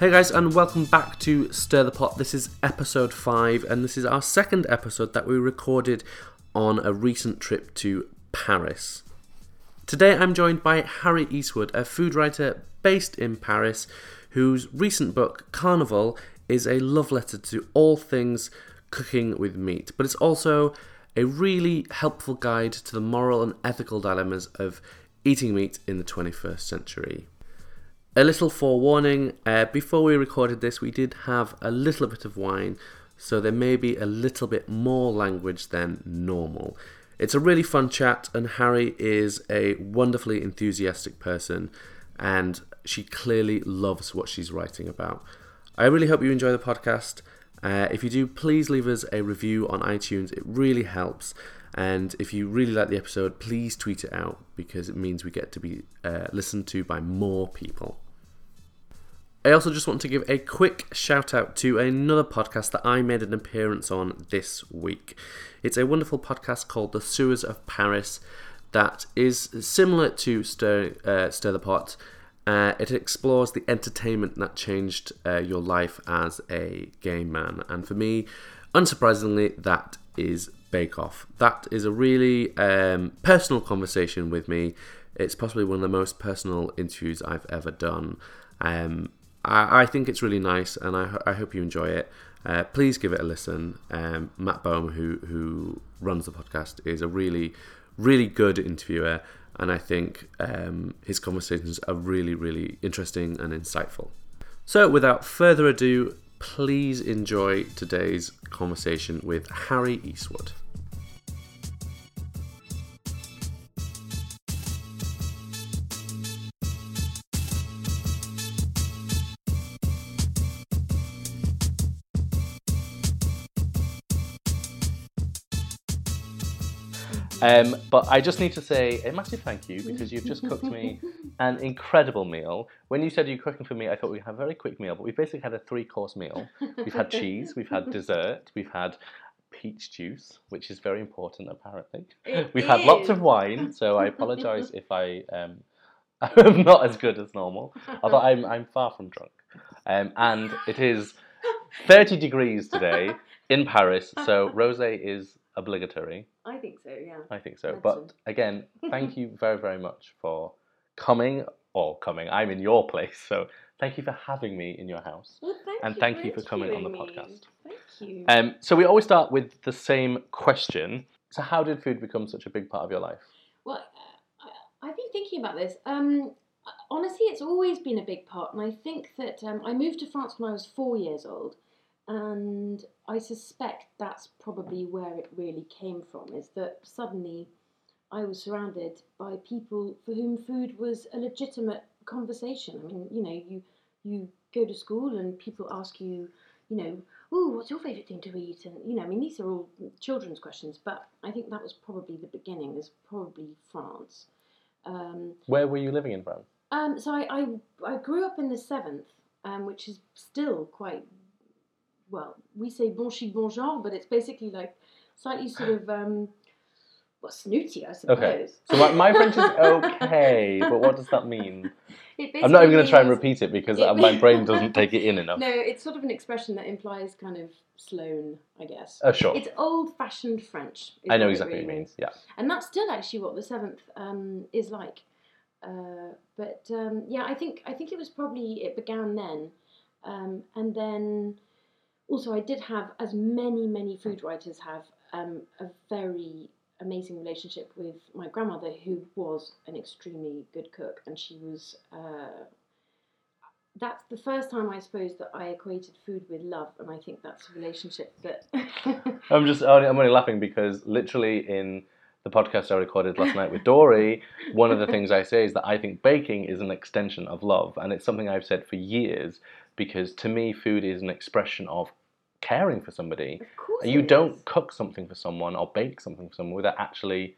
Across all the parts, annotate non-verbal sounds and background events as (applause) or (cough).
Hey guys, and welcome back to Stir the Pot. This is episode 5, and this is our second episode that we recorded on a recent trip to Paris. Today I'm joined by Harry Eastwood, a food writer based in Paris, whose recent book, Carnal, is a love letter to all things cooking with meat, but it's also a really helpful guide to the moral and ethical dilemmas of eating meat in the 21st century. A little forewarning uh, before we recorded this, we did have a little bit of wine, so there may be a little bit more language than normal. It's a really fun chat, and Harry is a wonderfully enthusiastic person, and she clearly loves what she's writing about. I really hope you enjoy the podcast. Uh, if you do, please leave us a review on iTunes, it really helps. And if you really like the episode, please tweet it out because it means we get to be uh, listened to by more people. I also just want to give a quick shout out to another podcast that I made an appearance on this week. It's a wonderful podcast called The Sewers of Paris that is similar to Stir, uh, Stir the Pot. Uh, it explores the entertainment that changed uh, your life as a gay man. And for me, unsurprisingly, that is Bake Off. That is a really um, personal conversation with me. It's possibly one of the most personal interviews I've ever done. Um, I, I, think it's really nice, and I, I hope you enjoy it. Uh, please give it a listen. Um, Matt Baume, who who runs the podcast, is a really really good interviewer, and I think um, his conversations are really really interesting and insightful. So, without further ado, please enjoy today's conversation with Harry Eastwood. Um, but I just need to say a massive thank you because you've just cooked me (laughs) an incredible meal. When you said you were cooking for me, I thought we'd have a very quick meal, but we've basically had a three course meal. We've had cheese, we've had dessert, we've had peach juice, which is very important apparently. It we've had lots of wine, so I (laughs) apologise if I um, (laughs) am not as good as normal, although I'm, I'm far from drunk. Um, and it is 30 degrees today in Paris, so rosé is obligatory. I think so, yeah. I think so. But again, thank you very, very much for coming or coming. I'm in your place, so thank you for having me in your house. Well, thank And you thank you for coming on the me. podcast. Thank you. Um, so we always start with the same question. So how did food become such a big part of your life? well, I- I've been thinking about this. Um, honestly, it's always been a big part, and I think that um, I moved to France when I was four years old, and I suspect that's probably where it really came from. Is that suddenly I was surrounded by people for whom food was a legitimate conversation. I mean, you know, you you go to school and people ask you, you know, oh, what's your favourite thing to eat? And you know, I mean, these are all children's questions, but I think that was probably the beginning. Is probably France. Um, Where were you living in France? um, so I, I I grew up in the seventh, um, which is still quite well. We say bon chic bon genre, but it's basically like slightly sort of um, well snooty, I suppose. Okay. So my, my French is okay, but what does that mean? (laughs) It I'm not even going to try and repeat it because it- my brain doesn't (laughs) take it in enough. No, it's sort of an expression that implies kind of Sloane, I guess. Oh, sure. It's old-fashioned French. I know what exactly really what it means. Yeah. and that's still actually what the seventh um, is like. Uh, but um, yeah, I think I think it was probably it began then, um, and then also I did have, as many many food writers have, um, a very amazing relationship with my grandmother, who was an extremely good cook, and she was. Uh, that's the first time I suppose that I equated food with love, and I think that's a relationship that. (laughs) I'm just only, I'm only laughing because literally in the podcast I recorded last night with Dory, one of the things I say is that I think baking is an extension of love, and it's something I've said for years because to me, food is an expression of caring for somebody. of course, You don't is. cook something for someone or bake something for someone without actually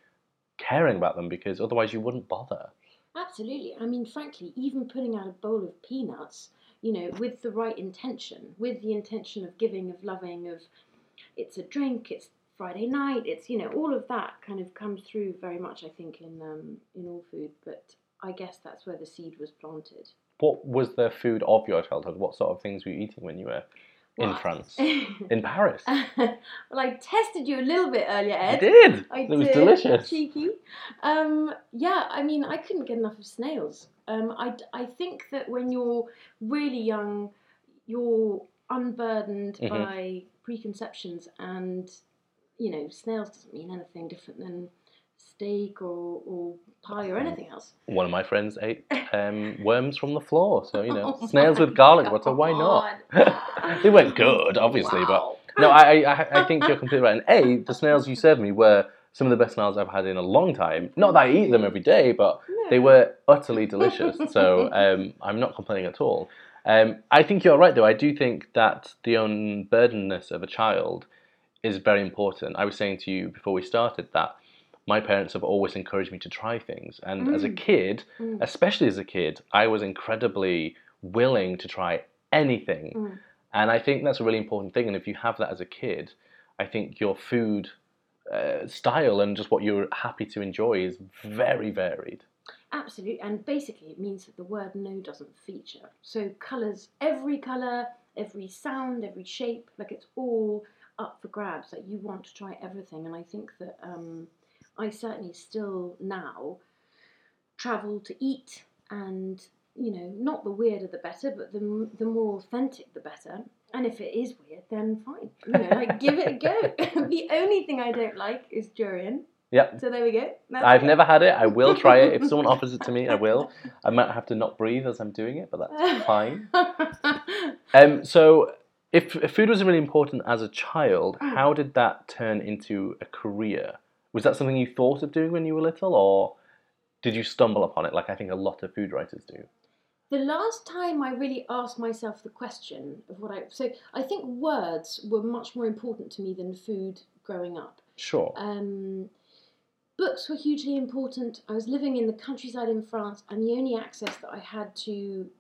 caring about them because otherwise you wouldn't bother. Absolutely. I mean, frankly, even putting out a bowl of peanuts, you know, with the right intention, with the intention of giving, of loving, of it's a drink, it's Friday night, it's you know, all of that kind of comes through very much. I think in um, in all food, but I guess that's where the seed was planted. what was the food of your childhood? What sort of things were you eating when you were in France, (laughs) in Paris? well, I tested you a little bit earlier, I Ed. did. I it was did. delicious. Cheeky. Um, yeah, I mean, I couldn't get enough of snails. Um, I, I think that when you're really young, you're unburdened Mhm. by preconceptions, and you know, snails doesn't mean anything different than steak or, or pie or anything else. One of my friends ate um, (laughs) worms from the floor, so you know, Oh snails with garlic butter. Why not? (laughs) They weren't good, obviously, Wow. but no, I, I I think you're completely right. And a, the snails you served me were some of the best snails I've had in a long time. Not that I eat them every day, but they were utterly delicious. So (laughs) um, I'm not complaining at all. Um, I think you're right, though. I do think that the unburdenedness of a child is very important. I was saying to you before we started that my parents have always encouraged me to try things, and as a Mm. kid, Mm. especially as a kid, I was incredibly willing to try anything. Mm. And I think that's a really important thing. And if you have that as a kid, I think your food uh, style and just what you're happy to enjoy is very varied. Absolutely, and basically it means that the word no doesn't feature. So colours, every colour, every sound, every shape, like it's all up for grabs. Like you want to try everything, and I think that um, I certainly still now travel to eat, and you know, not the weirder the better, but the the more authentic the better. And if it is weird, then fine. You know, like give it a go. (laughs) (laughs) the only thing I don't like is durian. Yep. So there we go. That's I've it. never had it. I will try it. If someone offers it to me, I will. I might have to not breathe as I'm doing it, but that's fine. (laughs) Um, so, if, if food was really important as a child, Mm. how did that turn into a career? Was that something you thought of doing when you were little, or did you stumble upon it like I think a lot of food writers do? The last time I really asked myself the question of what I so I think words were much more important to me than food growing up. Sure. Um, books were hugely important. I was living in the countryside in France, and the only access that I had to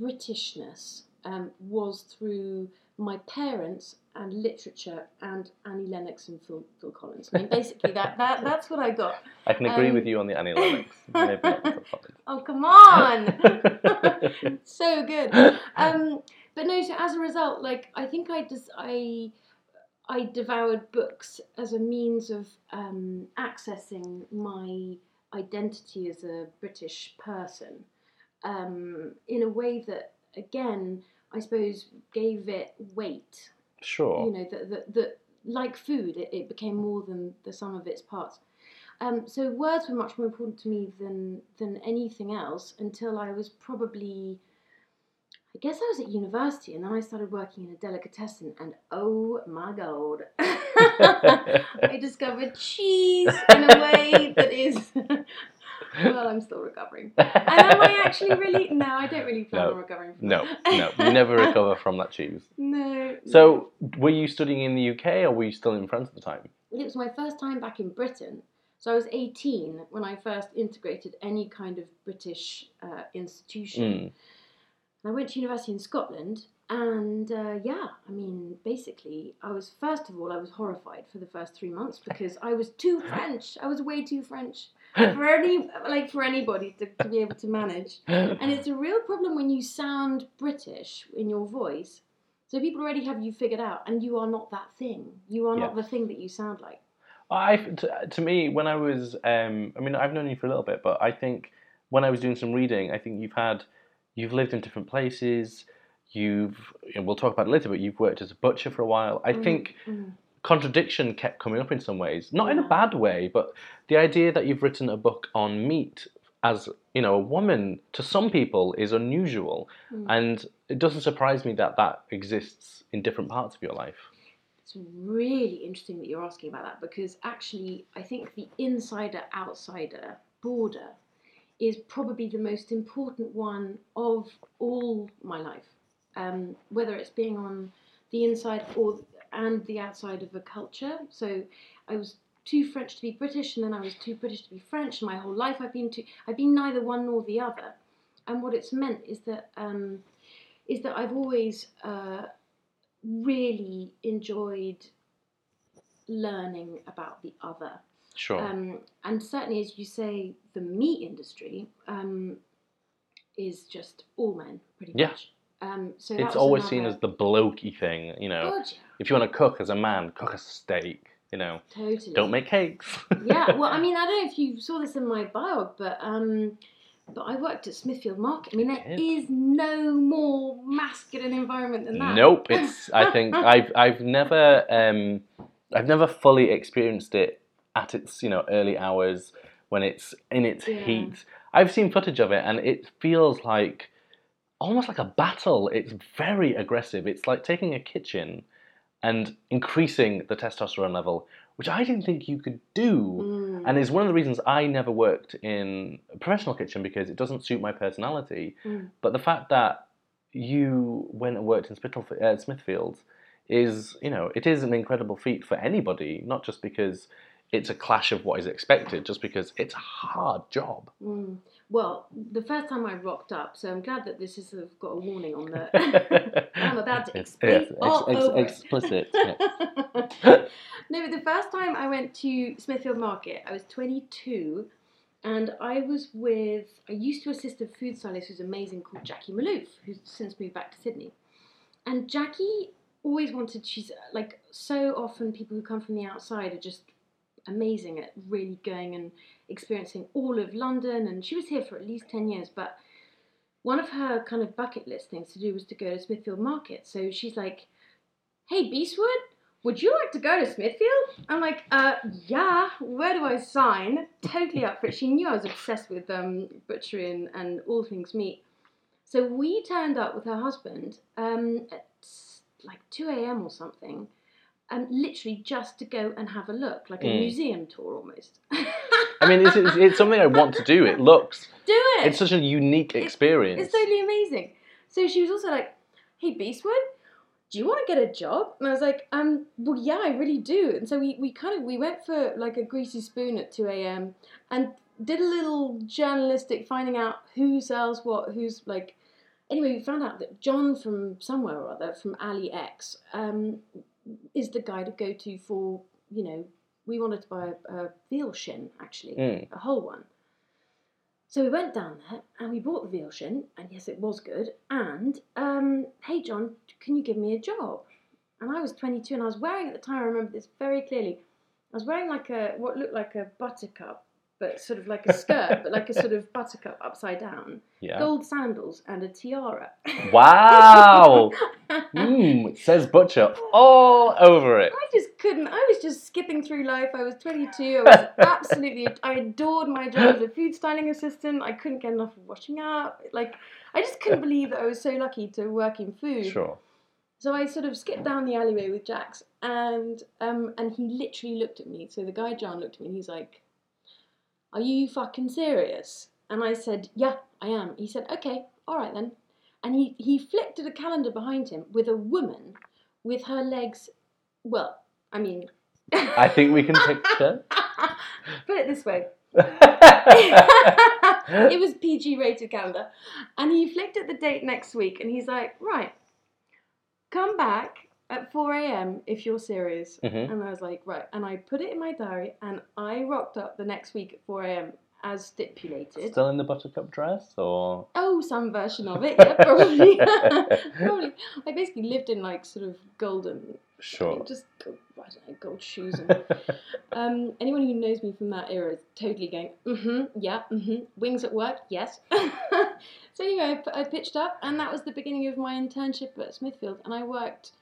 Britishness um, was through my parents and literature and Annie Lennox and Phil, Phil Collins. I mean, basically that, (laughs) that that's what I got. I can agree um, with you on the Annie Lennox. (laughs) Maybe not the Phil Oh come on! (laughs) So good. Um, but no, so as a result, like I think I just I I devoured books as a means of um, accessing my identity as a British person um, in a way that, again, I suppose gave it weight. sure. You know, that that that like food, it, it became more than the sum of its parts. Um, so words were much more important to me than than anything else until I was probably, I guess I was at university, and then I started working in a delicatessen, and oh my god, (laughs) I discovered cheese in a way that is. (laughs) well, I'm still recovering. And am I actually really? (laughs) No, I don't really plan No. on recovering. From no, that. no, you never (laughs) recover from that cheese. No. So, were you studying in the UK or were you still in France at the time? It was my first time back in Britain. So I was 18 when I first integrated any kind of British uh, institution. Mm. I went to university in Scotland, and uh, yeah, I mean, basically, I was first of all, I was horrified for the first three months because I was too (laughs) French. I was way too French (laughs) for any like for anybody to, to be able to manage. And it's a real problem when you sound British in your voice. So people already have you figured out, and you are not that thing. You are not the thing that you sound like. I, to, to me, when I was, um, I mean, I've known you for a little bit, but I think when I was doing some reading, I think you've had, you've lived in different places. You've, and we'll talk about it later, but you've worked as a butcher for a while. I Mm, think mm. Contradiction kept coming up in some ways, not in a bad way, but the idea that you've written a book on meat as you know a woman to some people is unusual, Mm. and it doesn't surprise me that that exists in different parts of your life. It's really interesting that you're asking about that because actually, I think the insider outsider border is probably the most important one of all my life. Um, whether it's being on the inside or and the outside of a culture. So I was too French to be British, and then I was too British to be French. And my whole life, I've been too, I've been neither one nor the other. And what it's meant is that um, is that I've always uh, really enjoyed learning about the other. Sure. Um, and certainly, as you say, the meat industry, um, is just all men, pretty Yeah. much. Um, so It's always seen as the blokey thing, you know. God, yeah, If you want to cook as a man, cook a steak, you know. totally. Don't make cakes. (laughs) yeah, well, I mean, I don't know if you saw this in my bio, but um, but I worked at Smithfield Market. I mean, there did. no more masculine environment than that. Nope, it's. I (laughs) think I've I've never um, I've never fully experienced it at its you know early hours when it's in its Yeah. heat. I've seen footage of it and it feels like almost like a battle. It's very aggressive. It's like taking a kitchen and increasing the testosterone level, which I didn't think you could do. Mm. And is one of the reasons I never worked in a professional kitchen because it doesn't suit my personality. Mm. But the fact that you went and worked in uh, Smithfield is, you know, it is an incredible feat for anybody, not just because it's a clash of what is expected, just because it's a hard job. Mm. Well, the first time I rocked up, so I'm glad that this has sort of got a warning on the. (laughs) I'm about to explain yes, ex- ex- explicit. yeah. (laughs) no, but the first time I went to Smithfield Market, I was 22, and I was with. I used to assist a food stylist who's amazing called Jackie Malouf, who's since moved back to Sydney. And Jackie always wanted. She's like so often people who come from the outside are just amazing at really going and experiencing all of London. And she was here for at least 10 years, but one of her kind of bucket list things to do was to go to Smithfield Market. So she's like, "Hey, Beastwood." would you like to go to Smithfield? I'm like, uh, yeah, where do I sign? Totally up for it. She knew I was obsessed with um, butchery and, and all things meat. So we turned up with her husband um, at like 2 a.m. or something, um, literally just to go and have a look, like a Mm. museum tour almost. (laughs) I mean, it's, it's, it's something I want to do. It looks, Do it! it's such a unique experience. It's totally amazing. So she was also like, "Hey, Beastwood, do you want to get a job?" And I was like, "Um, well, yeah, I really do." And so we, we kind of we went for like a greasy spoon at two a.m. and did a little journalistic finding out who sells what, who's like. Anyway, we found out that John from somewhere or other, from Ali X, um, is the guy to go to for you know. We wanted to buy a, a veal shin actually, Mm. a whole one. So we went down there and we bought the veal shin, and yes, it was good. And um, hey, John, can you give me a job? And I was 22, and I was wearing at the time. I remember this very clearly. I was wearing like a what looked like a buttercup, but sort of like a skirt, but like a sort of (laughs) buttercup upside down, Yeah. gold sandals, and a tiara. Wow. Mmm, (laughs) it says butcher all over it. I just couldn't. I was just skipping through life. I was 22. I was (laughs) absolutely. I adored my job as a food styling assistant. I couldn't get enough of washing up. Like, I just couldn't believe that I was so lucky to work in food. Sure. So I sort of skipped down the alleyway with Jax, and um, and he literally looked at me. So the guy John looked at me, and he's like, "Are you fucking serious?" And I said, "Yeah, I am." He said, "Okay, all right then." And he he flicked at a calendar behind him with a woman with her legs. Well, I mean, (laughs) I think we can picture. (laughs) Put it this way. (laughs) it was PG rated calendar. And he flicked at the date next week and he's like, right, come back at 4 a.m. if you're serious. Mhm. And I was like, right. And I put it in my diary and I rocked up the next week at 4 a.m. as stipulated. Still in the buttercup dress, or Oh, some version of it, yeah, probably. (laughs) probably. I basically lived in like sort of golden, sure. just gold, I don't know, gold shoes. And, (laughs) um, anyone who knows me from that era is totally going, mm-hmm, yeah, mm-hmm. Wings at work, yes. (laughs) so anyway, I pitched up, and that was the beginning of my internship at Smithfield, and I worked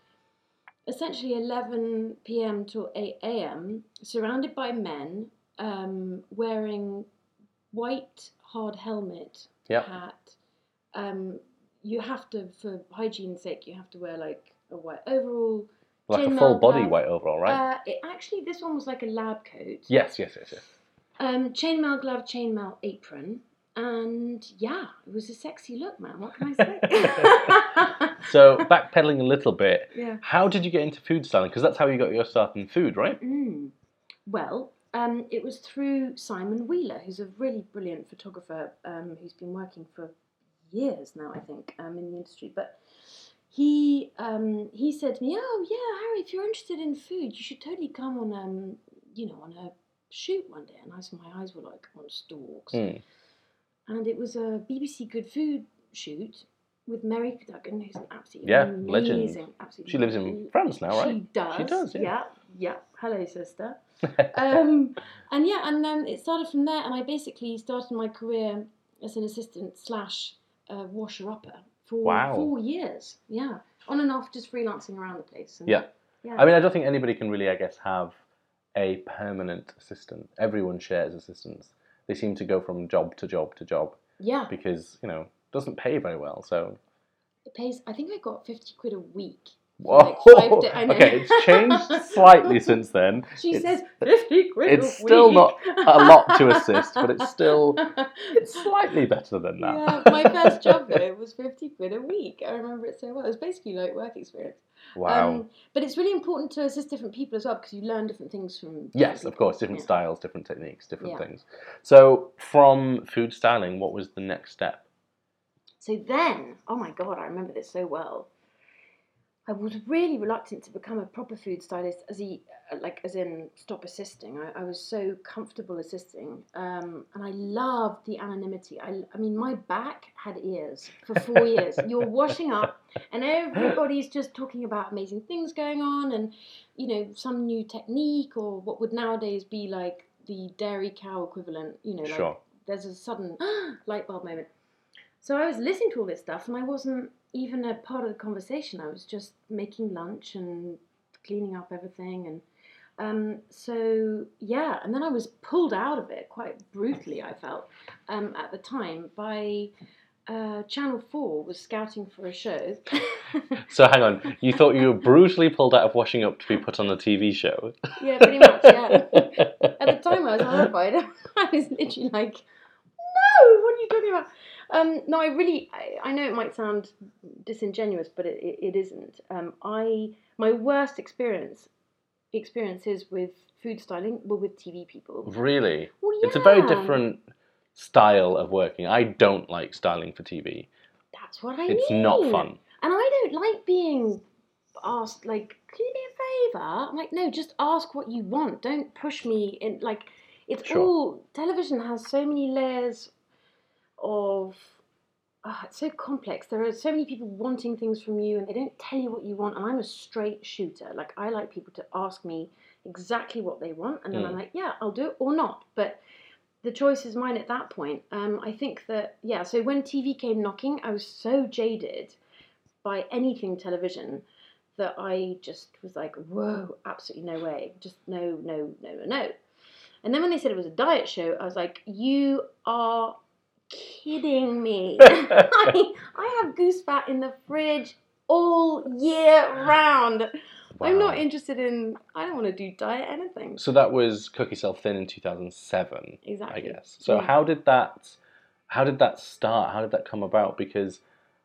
essentially 11 p.m. till 8 a.m. surrounded by men um, wearing white hard helmet, Yep. hat. Um, you have to, for hygiene's sake, you have to wear like a white overall. Like a full body white overall, right? Uh, it actually, this one was like a lab coat. yes, yes, yes, yes. Um, chainmail glove, chainmail apron, and yeah, it was a sexy look, man. What can I say? (laughs) (laughs) So backpedaling a little bit, yeah. how did you get into food styling? Because that's how you got your start in food, right? Mm. Well, um, it was through Simon Wheeler, who's a really brilliant photographer um, who's been working for years now, I think, um, in the industry. But he um, he said to me, "Oh yeah, Harry, if you're interested in food, you should totally come on um, you know on a shoot one day." And I saw my eyes were like on stalks. Mm. and it was a BBC Good Food shoot with Mary Duggan, who's an absolutely Yeah, amazing, legend. absolutely She lives in France now, right? She does. She does, yeah. Yeah, yeah. Hello, sister. (laughs) um, and yeah, and then it started from there, and I basically started my career as an assistant slash uh, washer upper for Wow. four years. Yeah, on and off, just freelancing around the place. And, Yeah. yeah. I mean, I don't think anybody can really, I guess, have a permanent assistant. Everyone shares assistants. They seem to go from job to job to job yeah, because you know doesn't pay very well. So it pays. I think I got fifty quid a week. Whoa. like five da- I (laughs) know. okay, it's changed slightly (laughs) since then. She It's- says fifty quid. it's a still week. not a lot to assist, but it's still (laughs) it's slightly better than that. Yeah, my first job though was fifty quid a week. I remember it so well. It was basically like work experience. wow. Um, but it's really important to assist different people as well because you learn different things from. different yes, of course, different Yeah. styles, different techniques, different Yeah. things. So from food styling, what was the next step? So then, oh my god, I remember this so well. I was really reluctant to become a proper food stylist, as he, like as in stop assisting. I, I was so comfortable assisting, um, and I loved the anonymity. I, I mean, my back had ears for four years. (laughs) You're washing up, and everybody's just talking about amazing things going on, and you know some new technique or what would nowadays be like the dairy cow equivalent. You know, like Sure. there's a sudden (gasps) light bulb moment. So I was listening to all this stuff, and I wasn't even a part of the conversation. I was just making lunch and cleaning up everything, and um, so yeah. And then I was pulled out of it quite brutally. I felt um, at the time by uh, Channel Four was scouting for a show. (laughs) So hang on, you thought you were brutally pulled out of washing up to be put on a TV show? yeah, pretty much. Yeah. At the time, I was (laughs) horrified. (laughs) I was literally like, "No, what are you talking about?" Um, no, I really, I, I know it might sound disingenuous, but it, it, it isn't. Um, I my worst experience experiences with food styling were with TV people. really? Well, yeah, It's a very different style of working. I don't like styling for TV. That's what I It's mean. It's not fun. And I don't like being asked, like, can you do me a favour? I'm like, no, just ask what you want. Don't push me in. Like, it's Sure. all. Television has so many layers of. ah, it's so complex. There are so many people wanting things from you, and they don't tell you what you want. And I'm a straight shooter. Like, I like people to ask me exactly what they want, and then I'm Mm. like, yeah, I'll do it or not. But the choice is mine at that point. Um, I think that yeah. So when TV came knocking, I was so jaded by anything television that I just was like, whoa, absolutely no way, just no, no, no, no, no. And then when they said it was a diet show, I was like, you are kidding me. (laughs) (laughs) I, I have goose fat in the fridge all year round. I'm not interested in. I don't want to do diet anything. So that was Cook Yourself Thin in 2007, Exactly. I guess. So Yeah. how did that how did that start? How did that come about? Because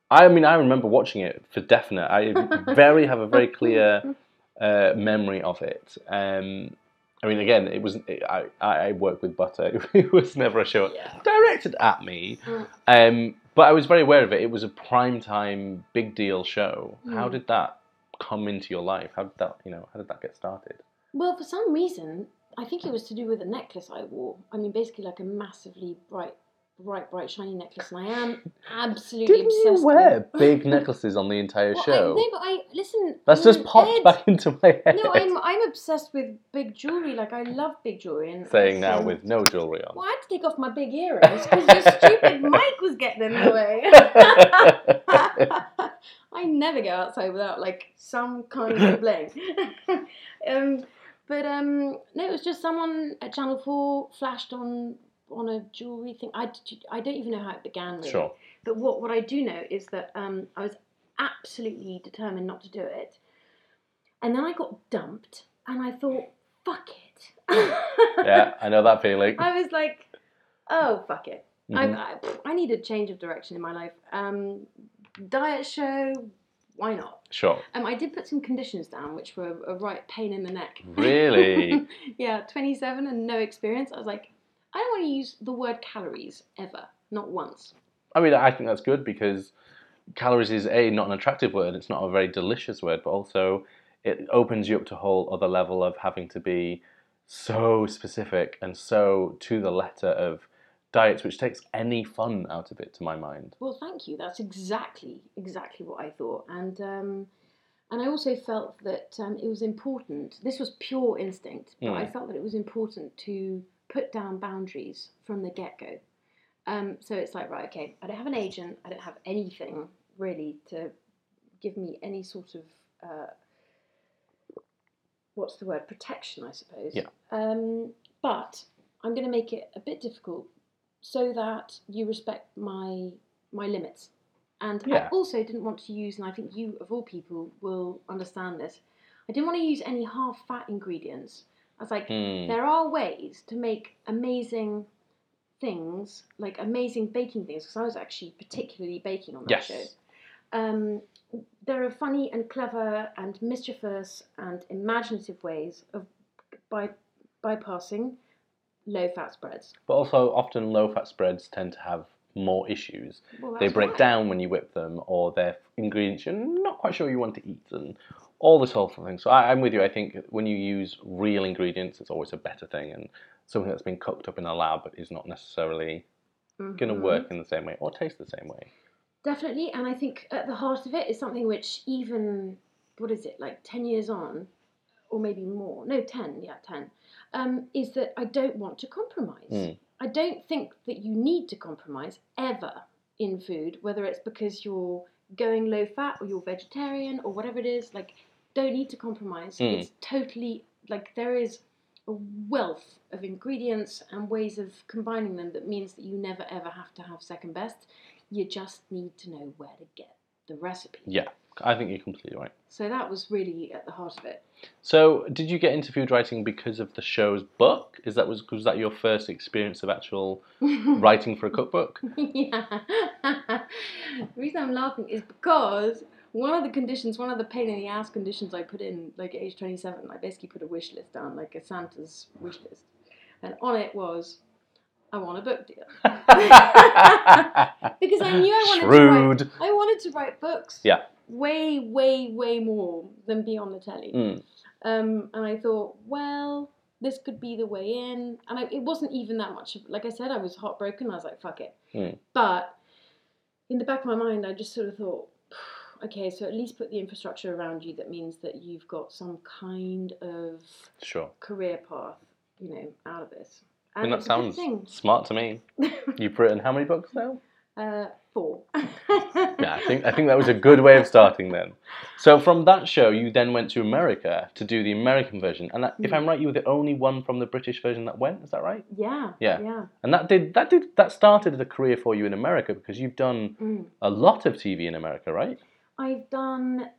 I mean I remember watching it for definite. I (laughs) very have a very clear uh, memory of it. Um, I mean, again, it was I, I work with butter. (laughs) It was never a show Yeah. directed at me, Mm. um, but I was very aware of it. It was a prime time, big deal show. How Mm. did that come into your life? How did that, you know, how did that get started? Well, for some reason, I think it was to do with a necklace I wore. I mean, basically like a massively bright, bright, bright, shiny necklace, and I am absolutely Didn't obsessed you wear with. big (laughs) necklaces on the entire Well, show? I, no, but I listen. That's just popped Ed, back into my head. No, I'm I'm obsessed with big jewelry. Like I love big jewelry. And Saying now with no jewelry on. Well, I had to take off my big earrings because your stupid (laughs) mic was getting in the way. (laughs) I never go outside without like some kind of bling. um, but um, no, it was just someone at Channel Four flashed on on a jewelry thing. I, I don't even know how it began. Really. sure. But what what I do know is that um, I was absolutely determined not to do it, and then I got dumped, and I thought, fuck it. (laughs) Yeah, I know that feeling. I was like, oh fuck it. Mhm. I, I, I need a change of direction in my life. Um, diet show, why not? Sure. Um, I did put some conditions down, which were a right pain in the neck. Really? (laughs) yeah, 27 and no experience. I was like, I don't want to use the word calories ever, not once. I mean, I think that's good because calories is a not an attractive word. It's not a very delicious word, but also it opens you up to a whole other level of having to be so specific and so to the letter of diets which takes any fun out of it, to my mind. Well, thank you. That's exactly exactly what I thought, and um, and I also felt that um, it was important. This was pure instinct, but I Mm. felt that it was important to put down boundaries from the get go. Um, so it's like, right, okay, I don't have an agent. I don't have anything really to give me any sort of uh, what's the word protection, I suppose. Yeah. Um, but I'm going to make it a bit difficult so that you respect my my limits. And Yeah. I also didn't want to use, and I think you of all people will understand this. I didn't want to use any half fat ingredients. I was like, Mm. there are ways to make amazing things, like amazing baking things, because I was actually particularly baking on that Yes. show. Um, there are funny and clever and mischievous and imaginative ways of by, bypassing low fat spreads. But also, often low fat spreads tend to have more issues. Well, they break why. down when you whip them, or they're ingredients you're not quite sure you want to eat, and all this whole thing. So I, I'm with you. I think when you use real ingredients, it's always a better thing, and something that's been cooked up in a lab is not necessarily going to work in the same way or taste the same way. Definitely, and I think at the heart of it is something which even what is it like ten years on, or maybe more? No, ten. Yeah, ten. Um, is that I don't want to compromise. Mm. I don't think that you need to compromise ever in food, whether it's because you're going low fat or you're vegetarian or whatever it is. Like, don't need to compromise. Mm. It's totally like there is a wealth of ingredients and ways of combining them that means that you never ever have to have second best. You just need to know where to get the recipe. Yeah, I think you're completely right. So that was really at the heart of it. So, did you get into food writing because of the show's book? Is that was was that your first experience of actual (laughs) writing for a cookbook? (laughs) yeah. (laughs) the reason I'm laughing is because one of the conditions, one of the pain in the ass conditions I put in, like at age 27, I basically put a wish list down, like a Santa's wish list. And on it was, I want a book deal. (laughs) Because I knew I wanted to write, I wanted to write books. Yeah. Way, way, way more than be on the telly. Mm. Um, and I thought, well, this could be the way in. And I, it wasn't even that much. Of, like I said, I was heartbroken. I was like, fuck it. Mm. But in the back of my mind, I just sort of thought, okay, so at least put the infrastructure around you that means that you've got some kind of Sure. career path, you know, out of this. I mean, that it's a good sounds smart to me. (laughs) You've written how many books now? Uh, four. (laughs) Yeah, I think I think that was a good way of (laughs) starting then. So from that show, you then went to America to do the American version, and that, if. I'm right, you were the only one from the British version that went. Is that right? Yeah. Yeah. Yeah. And that did that did that started a career for you in America because you've done Mm. a lot of TV in America, right? I've done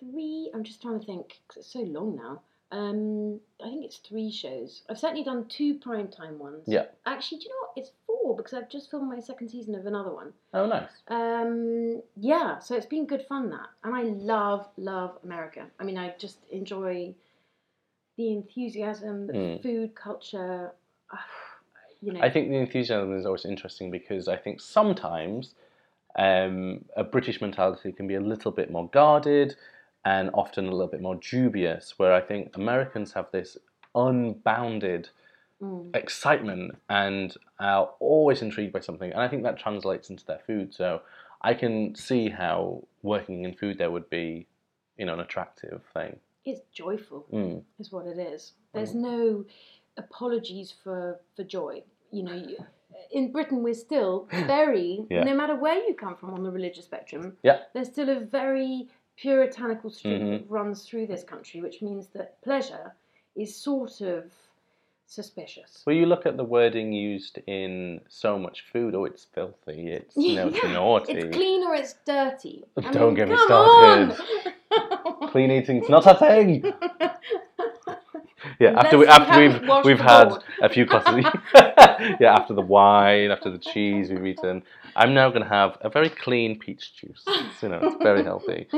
three. I'm just trying to think. Cause it's so long now. Um, I think it's three shows. I've certainly done two primetime ones. Yeah. Actually, do you know what? It's four because I've just filmed my second season of another one. Oh, nice. Um, yeah, so it's been good fun that, and I love love America. I mean, I just enjoy the enthusiasm, the Mm. food culture. (sighs) You know, I think the enthusiasm is always interesting because I think sometimes um, a British mentality can be a little bit more guarded and often a little bit more dubious, where I think Americans have this unbounded Mm. excitement and are always intrigued by something, and I think that translates into their food. So I can see how working in food there would be, you know, an attractive thing. it's joyful. Mm. is what it is. There's no apologies for for joy. You know, you, in Britain we're still (gasps) very, Yeah. no matter where you come from on the religious spectrum, Yeah. there's still a very puritanical streak Mhm. that runs through this country, which means that pleasure is sort of suspicious. Well, you look at the wording used in so much food. Oh, it's filthy. It's (laughs) you know, it's naughty. It's clean or it's dirty. (laughs) I Don't mean, get me started. Clean eating's not a thing. (laughs) Yeah, after we after we've we've had board. a few glasses. (laughs) (laughs) yeah, after the wine, after the cheese we've eaten, I'm now going to have a very clean peach juice. It's, you know, it's very healthy. (laughs)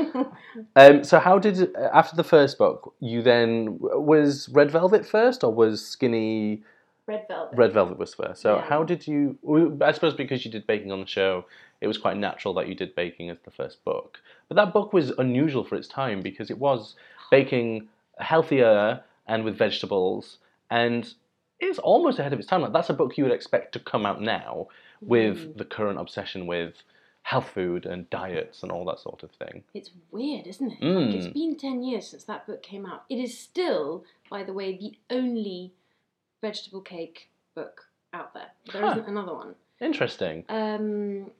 Um, so how did after the first book you then was Red Velvet first or was Skinny Red velvet. Red Velvet was first? So Yeah. how did you? I suppose because you did baking on the show, it was quite natural that you did baking as the first book. But that book was unusual for its time because it was baking healthier and with vegetables, and it's almost ahead of its time. Like that's a book you would expect to come out now with Mm. the current obsession with health food and diets and all that sort of thing. It's weird, isn't it? Mm. Like, it's been 10 years since that book came out. It is still, by the way, the only vegetable cake book out there. There Huh. not another one. Interesting. Um,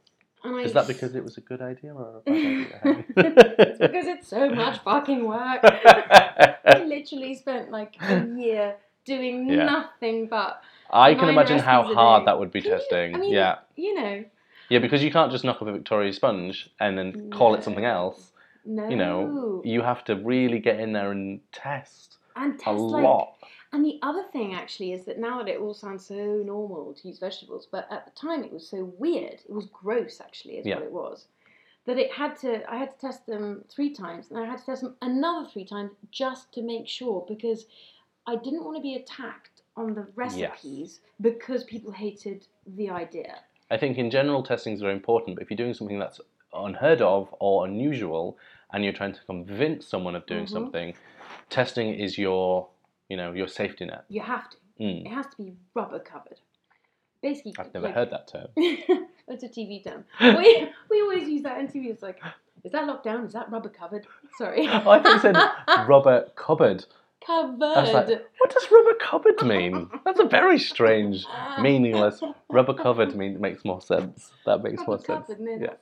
I Is that because it was a good idea or a bad (laughs) (laughs) it's (laughs) because it's so much fucking work. I literally spent like a year doing Yeah. nothing but, I can imagine how hard that would be Can you- testing. I mean, yeah. you know, Yeah, because you can't just knock up a Victoria sponge and then call it something else. no. You know, you have to really get in there and test and a test like lot. And the other thing actually is that now that it all sounds so normal to use vegetables, but at the time it was so weird. It was gross actually, is Yeah. what it was. That it had to I had to test them three times and I had to test them another three times just to make sure because I didn't want to be attacked on the recipes because people hated the idea. I think in general testing is very important, but if you're doing something that's unheard of or unusual and you're trying to convince someone of doing Mhm. something, testing is your, you know, your safety net. You have to. Mm. It has to be rubber covered. Basically I've never like- heard that term. (laughs) it's a TV term. we, we always use that in TV. It's like, is that locked down? Is that rubber covered? Sorry. (laughs) Oh, I think it said (laughs) rubber cupboard. covered. Like, what does rubber cupboard mean? That's a very strange, meaningless. Rubber covered mean, makes more sense. That makes more rubber sense. covered. No, Yeah.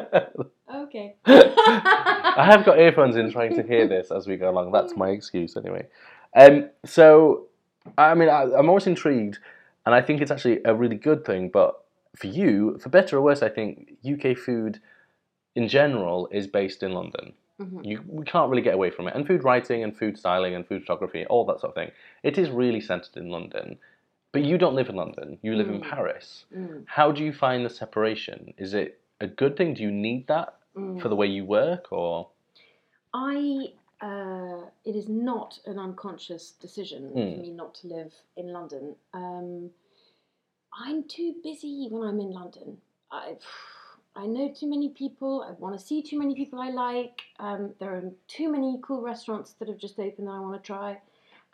that, yeah. Okay. I have got earphones in trying to hear this as we go along. That's my excuse anyway. Um, so, I mean, I, I'm always intrigued, and I think it's actually a really good thing. But for you, for better or worse, I think UK food in general is based in London. Mhm. You, we can't really get away from it. And food writing and food styling and food photography, all that sort of thing, it is really centered in London. But you don't live in London, you live in Mm. Paris. Mm, How do you find the separation? Is it a good thing? Do you need that mm. for the way you work or I. Uh, it is not an unconscious decision Mm. for me not to live in London. Um, I'm too busy when I'm in London. I, I know too many people. I want to see too many people I like. Um, there are too many cool restaurants that have just opened that I want to try.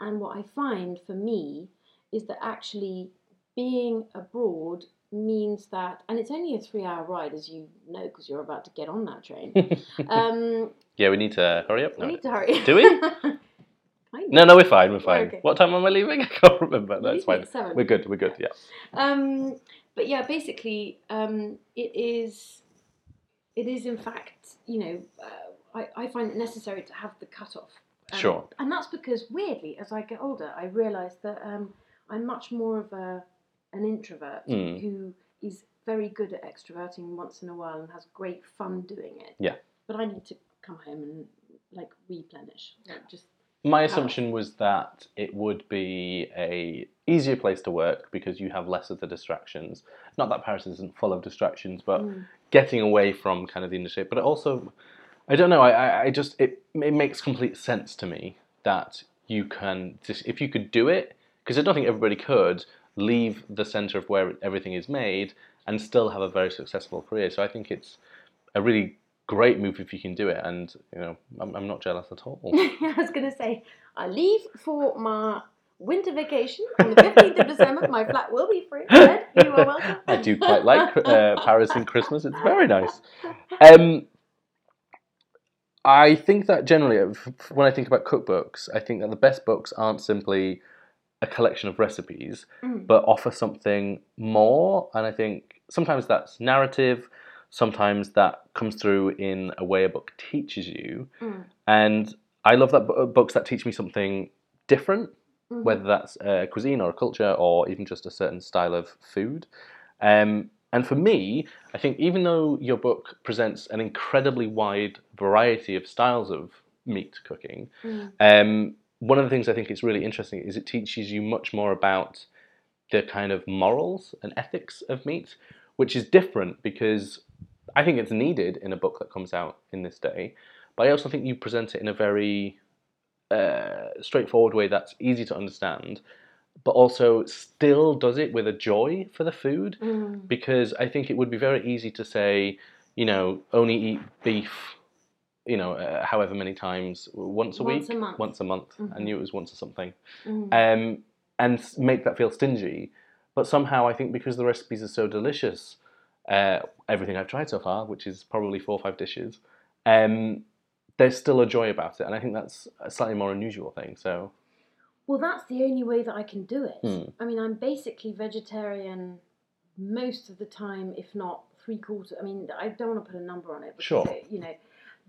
And what I find for me is that actually being abroad means that, and it's only a three hour ride, as you know, because you're about to get on that train. (laughs) um, Yeah, we need to hurry up we now. need to hurry. Do we? (laughs) No, no, we're fine, we're fine. okay. What time am I leaving? (laughs) I can't remember. That's fine. seven. We're good, we're good, yeah. Um, but yeah, basically, um, it is. It is in fact, you know, uh, I, I find it necessary to have the cutoff. Um, Sure. And that's because weirdly, as I get older, I realise that um, I'm much more of a an introvert Mm. who is very good at extroverting once in a while and has great fun doing it. Yeah. But I need to come home and like replenish, like just My assumption was that it would be a easier place to work because you have less of the distractions. Not that Paris isn't full of distractions, but Mm. getting away from kind of the industry. But also, I don't know. I, I, just it it makes complete sense to me that you can just if you could do it because I don't think everybody could leave the center of where everything is made and still have a very successful career. So I think it's a really great move if you can do it. And you know, I'm, I'm not jealous at all. (laughs) I was going to say, I leave for my winter vacation on the 15th of December. My flat will be free. Ed, you are welcome. I do quite like uh, (laughs) Paris in Christmas. It's very nice. Um, I think that generally, uh, when I think about cookbooks, I think that the best books aren't simply a collection of recipes, Mm. but offer something more. And I think sometimes that's narrative, sometimes that comes through in a way a book teaches you. Mm. And I love that bu- books that teach me something different Mhm. whether that's a cuisine or a culture or even just a certain style of food. Um, and for me, I think even though your book presents an incredibly wide variety of styles of meat cooking, Mm. um, one of the things I think is really interesting is it teaches you much more about the kind of morals and ethics of meat, which is different because I think it's needed in a book that comes out in this day. But I also think you present it in a very uh, straightforward way that's easy to understand, but also still does it with a joy for the food. Mm. Because I think it would be very easy to say, you know, only eat beef, you know, uh, however many times once a Once week, a month. once a month. I Mhm. knew it was once or something. Mm. Um, and make that feel stingy. But somehow I think because the recipes are so delicious, uh, everything I've tried so far, which is probably four or five dishes, um, there's still a joy about it, and I think that's a slightly more unusual thing. So Well, that's the only way that I can do it. Hmm. I mean, I'm basically vegetarian most of the time, if not three quarters. I mean, I don't want to put a number on it, because Sure. it- you know,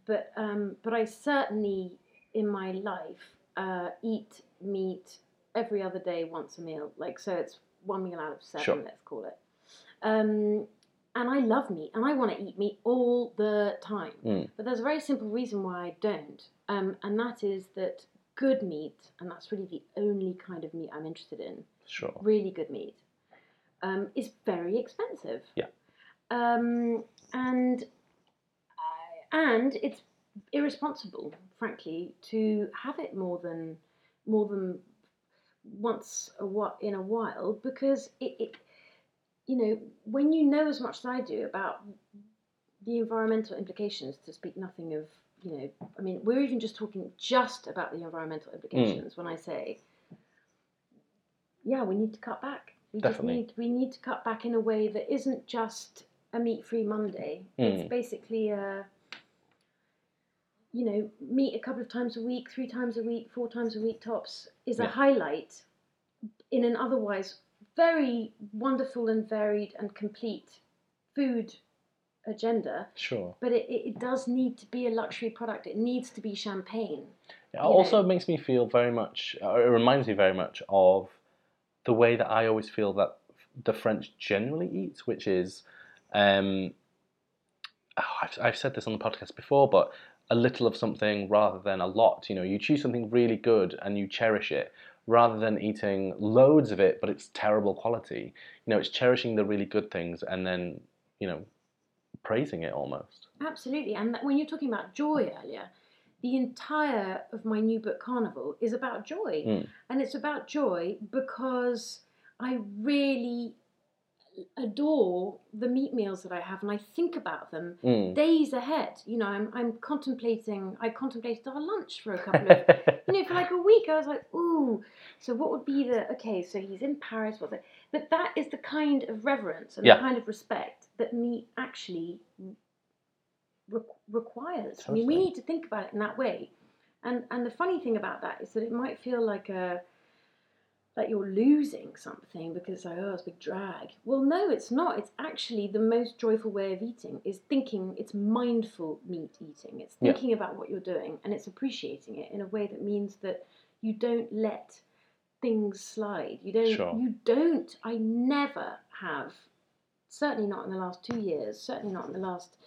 but um, but I certainly in my life uh, eat meat every other day, once a meal. Like so, it's one meal out of seven, Sure. let's call it. Um, and I love meat, and I want to eat meat all the time. Mm. But there's a very simple reason why I don't, um, and that is that good meat, and that's really the only kind of meat I'm interested in, sure, really good meat, um, is very expensive. Yeah. Um, and and it's irresponsible, frankly, to have it more than more than once a what in a while because it, it you know when you know as much as I do about the environmental implications to speak nothing of you know I mean we're even just talking just about the environmental implications when I say yeah we need to cut back we Definitely. just need we need to cut back in a way that isn't just a meat free Monday Mm. it's basically a you know meet a couple of times a week three times a week four times a week tops is a highlight in an otherwise very wonderful and varied and complete food agenda sure. but it, it, it does need to be a luxury product. It needs to be champagne. It also know. makes me feel very much. Uh, it reminds me very much of the way that I always feel that the French generally eat, which is, um, oh, I've, I've said this on the podcast before, but a little of something rather than a lot. You know, you choose something really good and you cherish it, rather than eating loads of it, but it's terrible quality. You know, it's cherishing the really good things and then you know praising it almost. Absolutely. And when you're talking about joy earlier, the entire of my new book Carnal is about joy. Mm. And it's about joy because I really adore the meat meals that I have and I think about them Mm. days ahead. You know, I'm, I'm contemplating, I contemplated our lunch for a couple of (laughs) you know, for like a week, I was like, ooh, so what would be the, okay, so he's in Paris, what's it? But that is the kind of reverence and Yeah. the kind of respect that meat actually re- requires. I mean, we need to think about it in that way. And, and the funny thing about that is that it might feel like a, like you're losing something because like, oh, it's a big drag. Well, no, it's not. It's actually the most joyful way of eating is thinking. It's mindful meat eating. It's Yeah. thinking about what you're doing and it's appreciating it in a way that means that you don't let things slide. You don't. Sure. You don't. I never have. Certainly not in the last two years. Certainly not in the last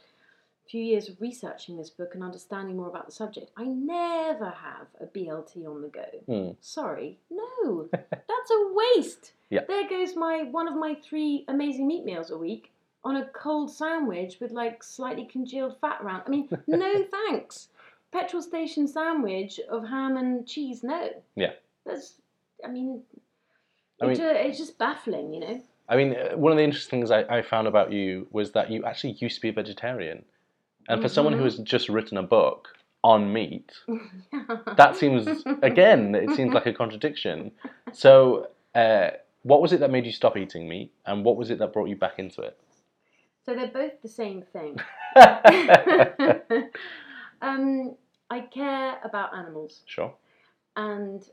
few years of researching this book and understanding more about the subject. I never have a BLT on the go. Mm. Sorry, no, (laughs) that's a waste. Yeah. There goes my one of my three amazing meat meals a week on a cold sandwich with like slightly congealed fat around. I mean, no (laughs) thanks. Petrol station sandwich of ham and cheese, no. Yeah. That's, I mean, I mean- ju- it's just baffling, you know. I mean, uh, one of the interesting things I, I found about you was that you actually used to be a vegetarian. And for someone who Mhm. has just written a book on meat, (laughs) that seems, again, it seems like a contradiction. So, uh, what was it that made you stop eating meat? And what was it that brought you back into it? So they're both the same thing. (laughs) (laughs) um, I care about animals. sure. and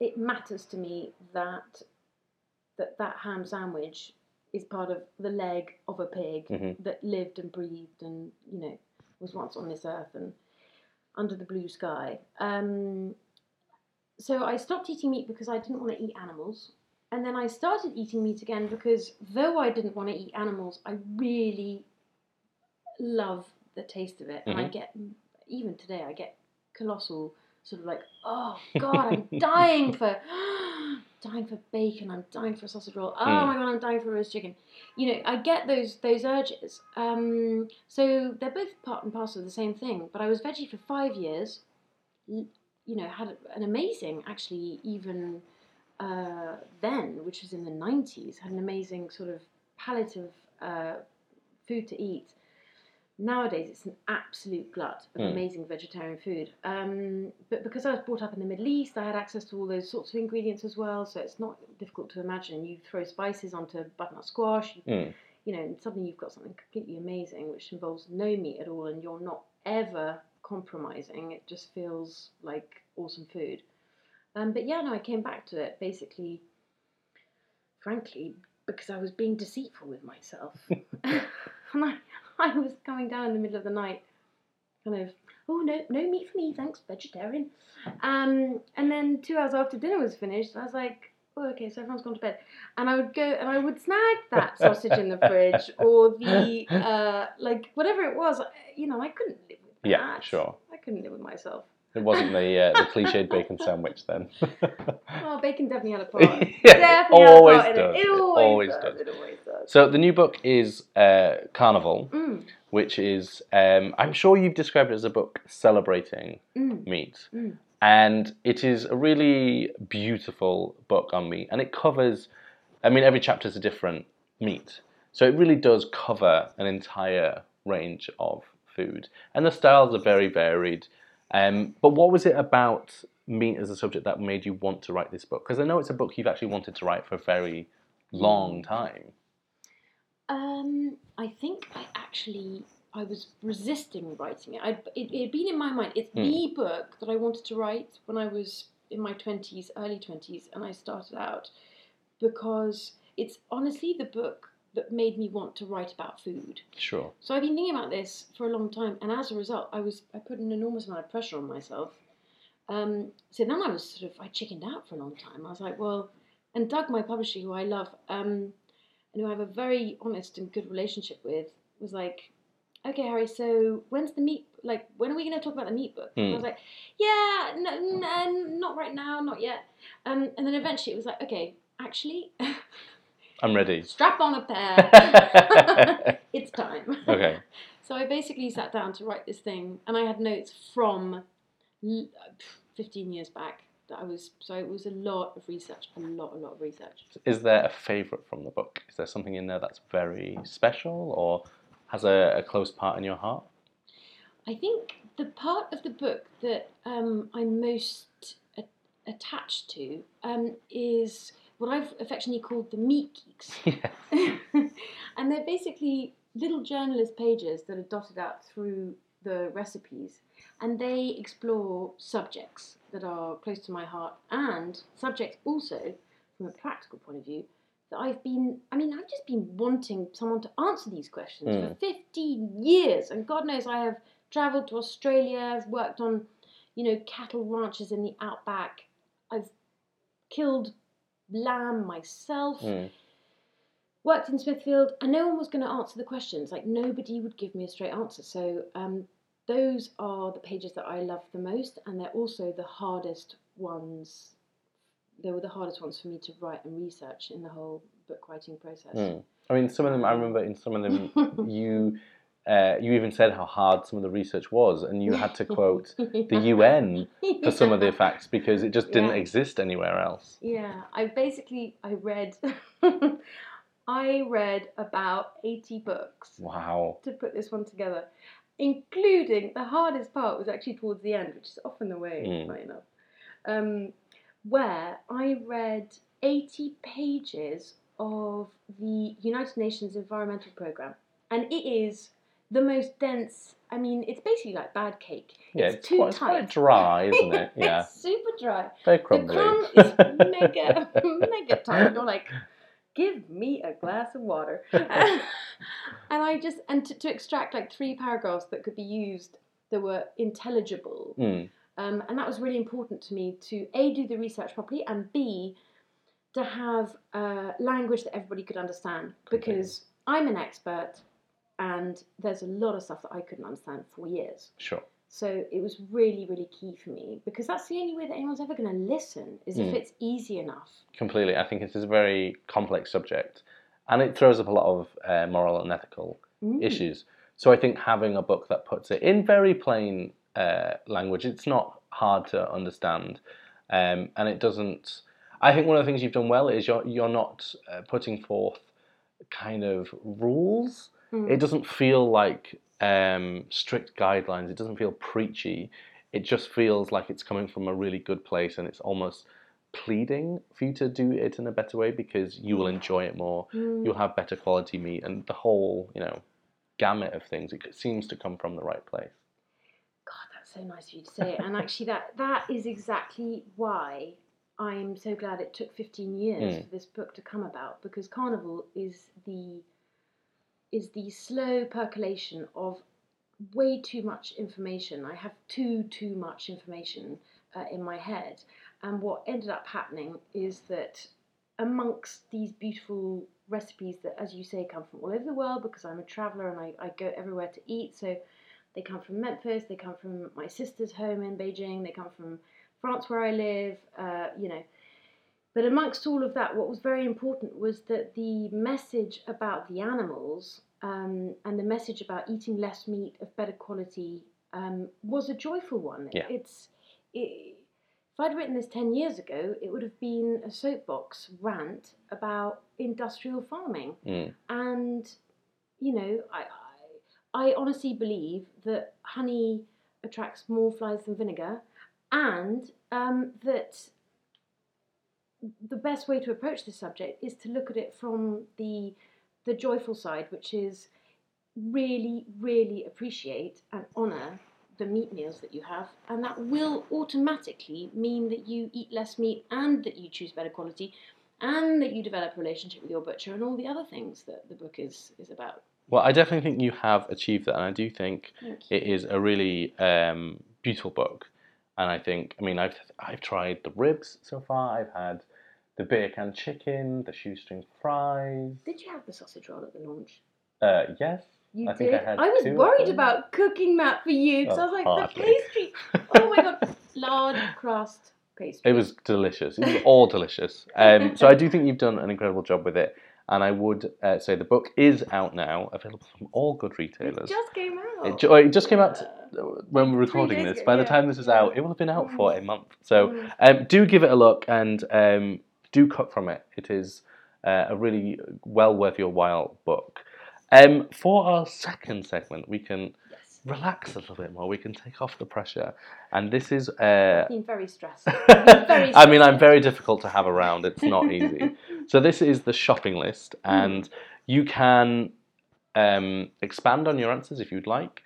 it matters to me that that that ham sandwich is part of the leg of a pig Mhm. that lived and breathed and you know was once on this earth and under the blue sky. Um, so I stopped eating meat because I didn't want to eat animals, and then I started eating meat again because though I didn't want to eat animals, I really love the taste of it, and I Mhm. get even today I get colossal sort of like oh god I'm dying for (gasps) dying for bacon. I'm dying for a sausage roll. Oh Mm. my god I'm dying for roast chicken. You know I get those those urges. Um, so they're both part and parcel of the same thing but I was veggie for five years. You know had an amazing actually even uh, then which was in the 90s had an amazing sort of palette of uh, food to eat nowadays it's an absolute glut of Mm. amazing vegetarian food. Um, but because I was brought up in the Middle East, I had access to all those sorts of ingredients as well. So it's not difficult to imagine. You throw spices onto butternut squash, you, Mm. you know, and suddenly you've got something completely amazing, which involves no meat at all, and you're not ever compromising. It just feels like awesome food. Um, but yeah, no, I came back to it basically, frankly, because I was being deceitful with myself. (laughs) (laughs) and I, (laughs) I was coming down in the middle of the night, kind of, oh no, no meat for me, thanks, vegetarian. Um, and then two hours after dinner was finished, I was like, oh, okay, so everyone's gone to bed. And I would go and I would snag that (laughs) sausage in the fridge or the, uh, like, whatever it was. You know, I couldn't live with that. Yeah, sure. I couldn't live with myself. It wasn't the uh, the cliched bacon sandwich then. Well, (laughs) bacon definitely had a part. (laughs) Yeah, definitely always had a part does. in it. It It always, always does. does. It always does. so the new book is uh, Carnival, Mm, which is um, I'm sure you've described it as a book celebrating mm, meat. mm. and it is a really beautiful book on meat and it covers i mean every chapter is a different meat so it really does cover an entire range of food and the styles are very varied um, but what was it about meat as a subject that made you want to write this book because i know it's a book you've actually wanted to write for a very long time Um, I think I actually I was resisting writing it. I it, it had been in my mind. It's Hmm. the book that I wanted to write when I was in my twenties, early twenties, and I started out because it's honestly the book that made me want to write about food. sure So I've been thinking about this for a long time, and as a result, I was I put an enormous amount of pressure on myself. Um, so then I was sort of I chickened out for a long time. I was like, well, and Doug, my publisher, who I love, um, and who I have a very honest and good relationship with, was like, okay, Harry, so when's the meat? Like, when are we going to talk about the meat book? And I Hmm. was like, yeah, no, no, not right now, not yet. Um, and then eventually it was like, okay, actually, (laughs) i'm ready strap on a pair. (laughs) it's time. okay (laughs) So I basically sat down to write this thing, and I had notes from 15 years back. That I was so it was a lot of research, a lot, a lot of research. is there a favorite from the book is there something in there that's very special or has a, a close part in your heart I think the part of the book that um, I'm most a- attached to um, is what I've affectionately called the meat geeks. (laughs) yes (laughs) and they're basically little journalist pages that are dotted out through the recipes, and they explore subjects that are close to my heart and subjects also from a practical point of view that I've been, I mean, I've just been wanting someone to answer these questions for hmm. 15 years, and God knows I have travelled to Australia, I've worked on, you know, cattle ranches in the outback, I've killed lamb myself Mm. worked in Smithfield, and no one was going to answer the questions. Like nobody would give me a straight answer. So um, those are the pages that I love the most, and they're also the hardest ones. They were the hardest ones for me to write and research in the whole book writing process. Mm. I mean, some of them. I remember in some of them, (laughs) you uh, you even said how hard some of the research was, and you had to quote (laughs) the UN for some of the (laughs) facts because it just didn't Yeah. exist anywhere else. Yeah, I basically I read, (laughs) I read about eighty books. Wow. to put this one together, including the hardest part was actually towards the end, which is often the way, Mm. funny enough, um, where I read 80 pages of the United Nations Environmental Programme. And it is the most dense, I mean, it's basically like bad cake. Yeah, it's, it's, too quite, it's quite dry, isn't it? (laughs) Yeah, it's super dry. very crumbly. The crumb is mega, (laughs) mega tight. You're like, give me a glass of water. (laughs) and I just, and to, to extract like three paragraphs that could be used that were intelligible. Mm. Um, and that was really important to me to A, do the research properly, and B, to have uh, language that everybody could understand. Because I'm an expert and there's a lot of stuff that I couldn't understand for years. Sure. So it was really, really key for me because that's the only way that anyone's ever going to listen is if Mm. it's easy enough. Completely. I think it is a very complex subject, and it throws up a lot of uh, moral and ethical Mm. issues. So I think having a book that puts it in very plain uh, language, it's not hard to understand, um, and it doesn't. I think one of the things you've done well is you're you're not uh, putting forth kind of rules. Mm. It doesn't feel like um, strict guidelines. It doesn't feel preachy. It just feels like it's coming from a really good place, and it's almost pleading for you to do it in a better way because you will enjoy it more. Mm. You'll have better quality meat, and the whole you know gamut of things. It seems to come from the right place. God, that's so nice of you to say. And actually, that that is exactly why I'm so glad it took 15 years Mm. for this book to come about because Carnal is the is the slow percolation of way too much information. I have too too much information uh, in my head, and what ended up happening is that amongst these beautiful recipes that, as you say, come from all over the world because I'm a traveller and I, I go everywhere to eat. So they come from Memphis, they come from my sister's home in Beijing, they come from France where I live, uh, you know. But amongst all of that, what was very important was that the message about the animals um, and the message about eating less meat of better quality um, was a joyful one. Yeah. It's it, if I'd written this ten years ago, it would have been a soapbox rant about industrial farming Mm. and you know I, I i honestly believe that honey attracts more flies than vinegar and um, that the best way to approach this subject is to look at it from the the joyful side which is really really appreciate and honor the meat meals that you have and that will automatically mean that you eat less meat and that you choose better quality and that you develop a relationship with your butcher and all the other things that the book is is about. Well, I definitely think you have achieved that, and I do think it is a really um, beautiful book. And I think, I mean, I've I've tried the ribs so far. I've had the beer can chicken, the shoestring fries. Did you have the sausage roll at the launch? Uh, yes. You I think I did. had was worried about cooking that for you because Oh, I was like, hardly. the pastry. (laughs) Oh my god, large crust pastry. It was delicious. It was all delicious. Um, so I do think you've done an incredible job with it. And I would uh, say the book is out now, available from all good retailers. It just came out. It, ju- it just came out Yeah. uh, when we're recording this. ago, By the yeah, time this is out, it will have been out for Mm. a month. So Mm. um, do give it a look and um, do cut from it. It is uh, a really well worth your while book. Um, for our second segment, we can yes. relax a little bit more. We can take off the pressure, and this is. Uh, Been very stressed. (laughs) very I mean, I'm very difficult to have around. It's not easy. (laughs) so this is the shopping list, and you can um, expand on your answers if you'd like.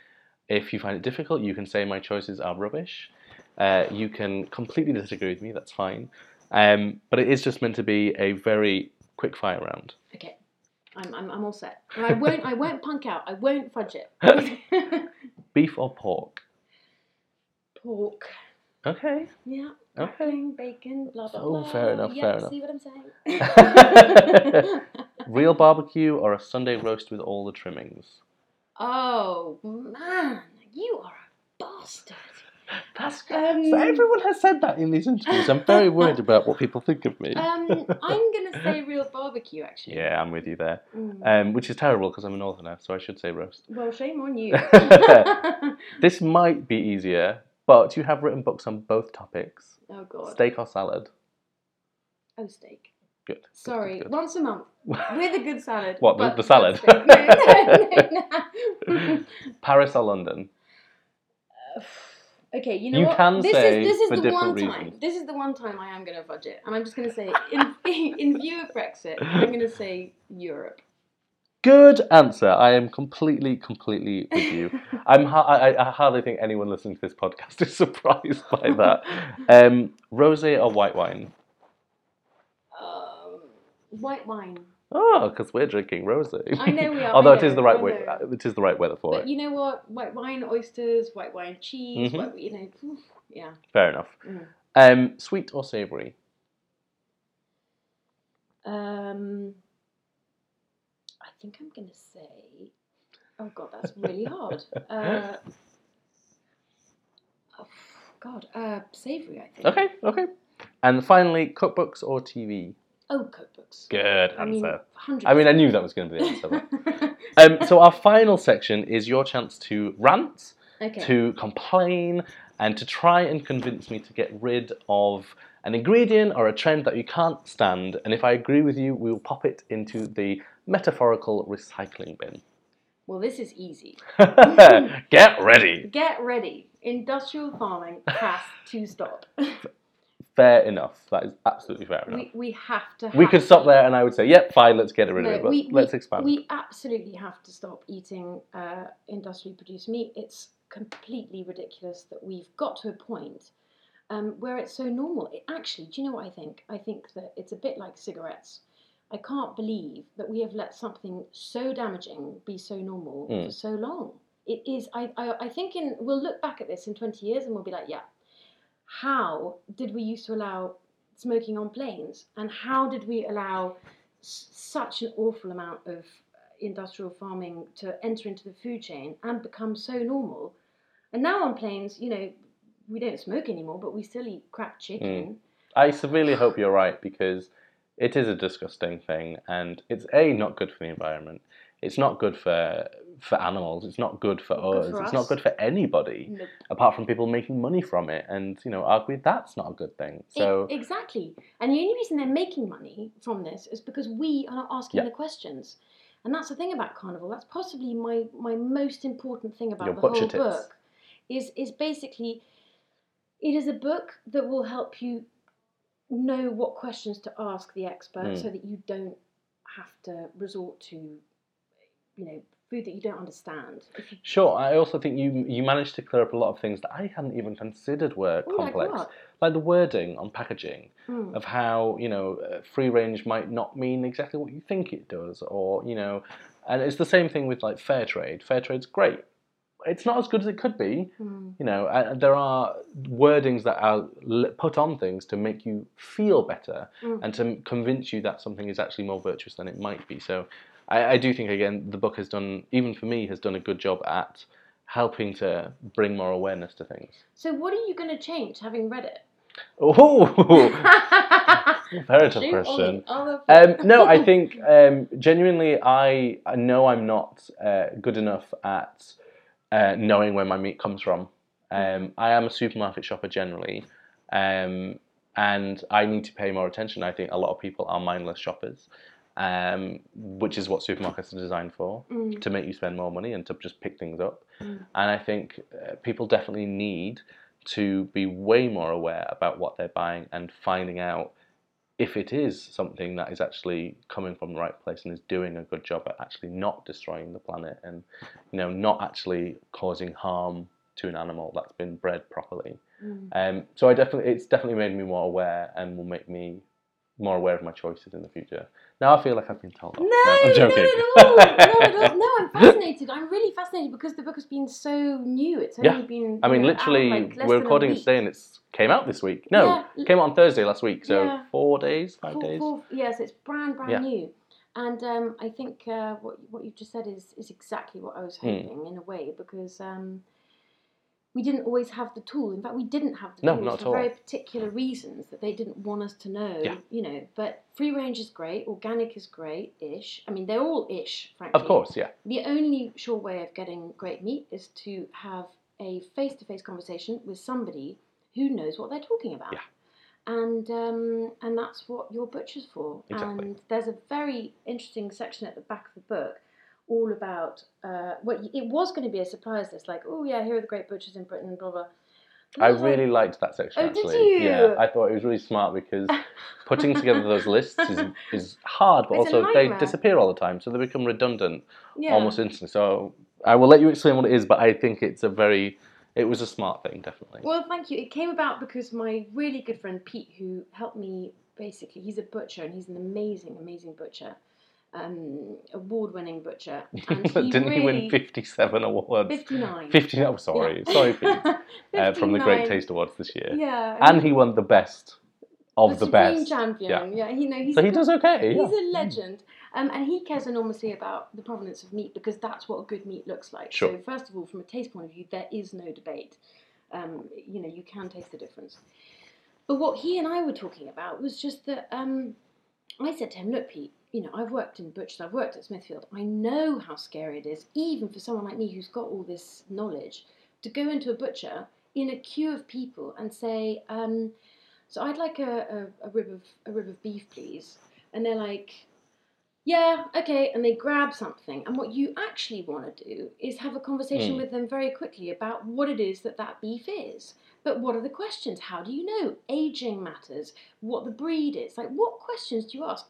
If you find it difficult, you can say my choices are rubbish. Uh, you can completely disagree with me. That's fine. Um, but it is just meant to be a very quick fire round. Okay. I'm, I'm, I'm all set. And I won't I won't punk out. I won't fudge it. (laughs) Beef or pork? Pork. Okay. Yeah. Okay. Crackling, bacon, blah blah Oh, blah. fair enough, Yeah, fair enough. See what I'm saying? (laughs) (laughs) Real barbecue or a Sunday roast with all the trimmings? oh man, you are a bastard. That's Um, so everyone has said that in these interviews. I'm very worried about what people think of me. Um, I'm gonna say real barbecue actually. yeah, I'm with you there. Mm. Um, which is terrible because I'm a northerner, so I should say roast. Well, shame on you. (laughs) This might be easier, but you have written books on both topics: oh god. steak or salad. Oh steak. Good. good, Sorry, good, once a month with a good salad. (laughs) What, the- the salad? No, no, no. (laughs) Paris or London? no. Okay, you know You what? can this say is this is for the one time. reasons. This is the one time I am going to fudge it, and I'm just going to say, in (laughs) in view of Brexit, I'm going to say Europe. Good answer. I am completely, completely with you. (laughs) I'm. Ha- I, I hardly think anyone listening to this podcast (laughs) is surprised by that. Um, rosé or white wine? Um, white wine. Oh, because we're drinking rosé. I know we are, (laughs) Although it is the right way. uh, It is the right weather for But it. you know what? White wine, oysters, white wine, cheese. Mhm. White, you know, yeah. Fair enough. Mm. Um, sweet or savoury? Um, I think I'm going to say. Oh God, that's really hard. (laughs) Uh, oh, God, uh, savoury. I think. Okay, okay. And finally, cookbooks or TV? Oh, cookbooks. Good I mean, answer. 100%. I mean, I knew that was going to be the answer. (laughs) um, so our final section is your chance to rant, okay. to complain, and to try and convince me to get rid of an ingredient or a trend that you can't stand. And if I agree with you, we will pop it into the metaphorical recycling bin. Well, this is easy. (laughs) Get ready. Get ready. Industrial farming has to stop. (laughs) Fair enough. That is absolutely fair enough. we, we have to. We could to. stop there, and I would say, "Yep, fine. Let's get rid of it." But we- let's we- expand. We absolutely have to stop eating uh, industrially produced meat. It's completely ridiculous that we've got to a point um, where it's so normal. It actually, do you know what I think? I think that it's a bit like cigarettes. I can't believe that we have let something so damaging be so normal Mm. for so long. It is. I, I. I think in we'll look back at this in twenty years and we'll be like, yeah, how did we used to allow smoking on planes, and how did we allow s- such an awful amount of uh, industrial farming to enter into the food chain and become so normal? And now on planes, you know, we don't smoke anymore, but we still eat crap chicken. Mm. I severely hope you're right because it is a disgusting thing, and it's a not good for the environment. It's not good for for animals. It's not good for Not good us. for it's us. not good for anybody, apart from people making money from it. And you know, arguably that's not a good thing. So exactly. And the only reason they're making money from this is because we are not asking Yeah. the questions. And that's the thing about Carnal. That's possibly my, my most important thing about Your the whole tips. book. Is is basically it is a book that will help you know what questions to ask the expert Mm. so that you don't have to resort to you know food that you don't understand. Sure, I also think you you managed to clear up a lot of things that I hadn't even considered were Ooh, like complex, what? like the wording on packaging. Mm. of how you know uh, free range might not mean exactly what you think it does, or you know, and it's the same thing with like fair trade. Fair trade's great. It's not as good as it could be. Mm. You know, and there are wordings that are put on things to make you feel better Mm. and to convince you that something is actually more virtuous than it might be. So, I, I do think again the book has done, even for me, has done a good job at helping to bring more awareness to things. So what are you going to change having read it? Oh, (laughs) very tough Shoot on the question. (laughs) Um, (laughs) no, I think um, genuinely, I, I know I'm not uh, good enough at uh, knowing where my meat comes from. Um, I am a supermarket shopper generally, um, and I need to pay more attention. I think a lot of people are mindless shoppers, um, which is what supermarkets are designed for Mm. to make you spend more money and to just pick things up. Mm. And I think uh, people definitely need to be way more aware about what they're buying and finding out if it is something that is actually coming from the right place and is doing a good job at actually not destroying the planet and you know not actually causing harm to an animal that's been bred properly. Mm. Um, so I definitely it's definitely made me more aware and will make me more aware of my choices in the future. Now I feel like I've been told off. No, I'm joking. not at all. No, at (laughs) no, I'm fascinated. I'm really fascinated because the book has been so new. It's only Yeah. been. I mean, know, literally, like, we're recording it today and it's came out this week. No, Yeah. came out on Thursday last week. So Yeah. four days, five Four- days. four- yes, it's brand brand Yeah. new, and um, I think uh, what what you've just said is is exactly what I was Hmm. hoping in a way because um, we didn't always have the tool. In fact, we didn't have the No, tools for very particular reasons that they didn't want us to know. Yeah. You know, but free range is great, organic is great ish. I mean, they're all ish, frankly. Of course, yeah. The only sure way of getting great meat is to have a face to face conversation with somebody who knows what they're talking about. Yeah. And um, and that's what your butcher's for. Exactly. And there's a very interesting section at the back of the book all about uh, what it was going to be a surprise list, like oh yeah, here are the great butchers in Britain, blah blah. I like, really liked that section Oh, did actually. Yeah. I thought it was really smart because (laughs) putting together those lists is, is hard, but It's also they disappear all the time, so they become redundant yeah. almost instantly. So I will let you explain what it is, but I think it's a very, it was a smart thing, definitely. Well, thank you. It came about because my really good friend Pete, who helped me basically, he's a butcher and he's an amazing, amazing butcher, um, award-winning butcher. (laughs) And he Didn't he win 57 awards? 59. 59, oh, sorry, Yeah. sorry, Pete. (laughs) Uh, from the Great Taste Awards this year. Yeah. And he won the best of the, Supreme best. champion. Yeah. he know he's So he does okay. He's yeah. a legend. Um, and he cares enormously about the provenance of meat because that's what a good meat looks like. Sure. So, first of all, from a taste point of view, there is no debate. Um, you know, you can taste the difference. But what he and I were talking about was just that um, I said to him, Look, Pete, you know, I've worked in butchers, I've worked at Smithfield. I know how scary it is, even for someone like me who's got all this knowledge, to go into a butcher in a queue of people and say, um, so I'd like a, a, a rib of a rib of beef, please. And they're like, yeah, okay, and they grab something. And what you actually want to do is have a conversation Mm. with them very quickly about what it is that that beef is. But what are the questions? How do you know? Aging matters. What the breed is. Like, what questions do you ask?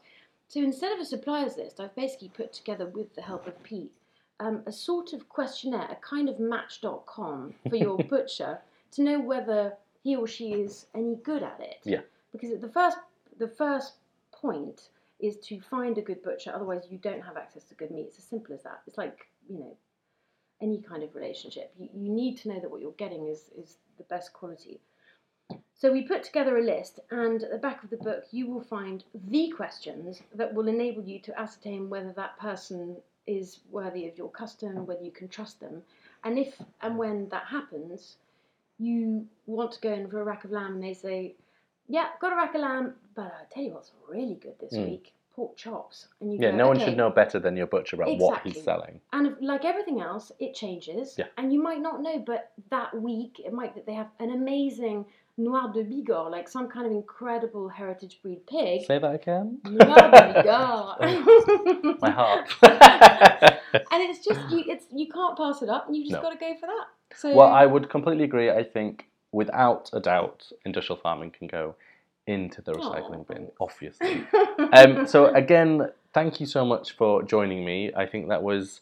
So instead of a suppliers list, I've basically put together with the help of Pete um, a sort of questionnaire, a kind of match.com for your (laughs) butcher to know whether he or she is any good at it. Yeah. Because the first, the first point is to find a good butcher. Otherwise, you don't have access to good meat. It's as simple as that. It's like you know, any kind of relationship. You, you need to know that what you're getting is is the best quality. So we put together a list, and at the back of the book, you will find the questions that will enable you to ascertain whether that person is worthy of your custom, whether you can trust them, and if and when that happens, you want to go in for a rack of lamb, and they say, "Yeah, got a rack of lamb, but I'll tell you what's really good this Mm. week: pork chops." And you Yeah, go, no one "Okay." should know better than your butcher about what he's Exactly. selling. And if- like everything else, it changes. Yeah. And you might not know, but that week it might that they have an amazing Noir de Bigorre, like some kind of incredible heritage breed pig. Say that again. Noir de (laughs) Bigorre. My heart. (laughs) and it's just you. It's you can't pass it up, and you just No. got to go for that. So well, I would completely agree. I think, without a doubt, industrial farming can go into the recycling Aw, bin, obviously. (laughs) um, so again, thank you so much for joining me. I think that was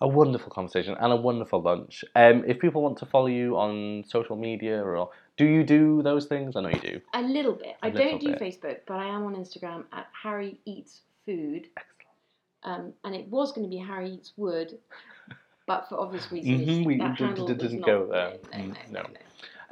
a wonderful conversation and a wonderful lunch. Um, if people want to follow you on social media, or do you do those things? I know you do. a little bit. I don't do bit. Facebook, but I am on Instagram at Harry Eats Food. Um, and it was going to be Harry Eats Wood, but for obvious (laughs) reasons, Mhm, we- that d- handle d- didn't go there. No, no, Mm, no, no.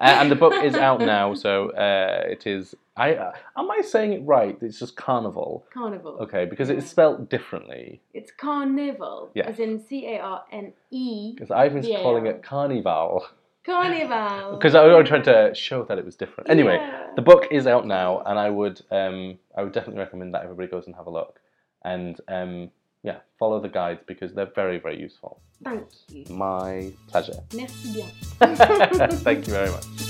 Uh, and the book is out now, so uh, it is. I uh, am I saying it right? It's just Carnal. Carnival. Okay, because it's Yeah. spelt differently. It's Carnal, Yeah. as in C A R N E. Because I've been calling it carnival. Carnival. (laughs) Because I was trying to show that it was different. Anyway, Yeah. the book is out now, and I would um, I would definitely recommend that everybody goes and have a look, and um, yeah, follow the guides because they're very very useful. Thank you. My pleasure. Merci bien. (laughs) Thank you very much.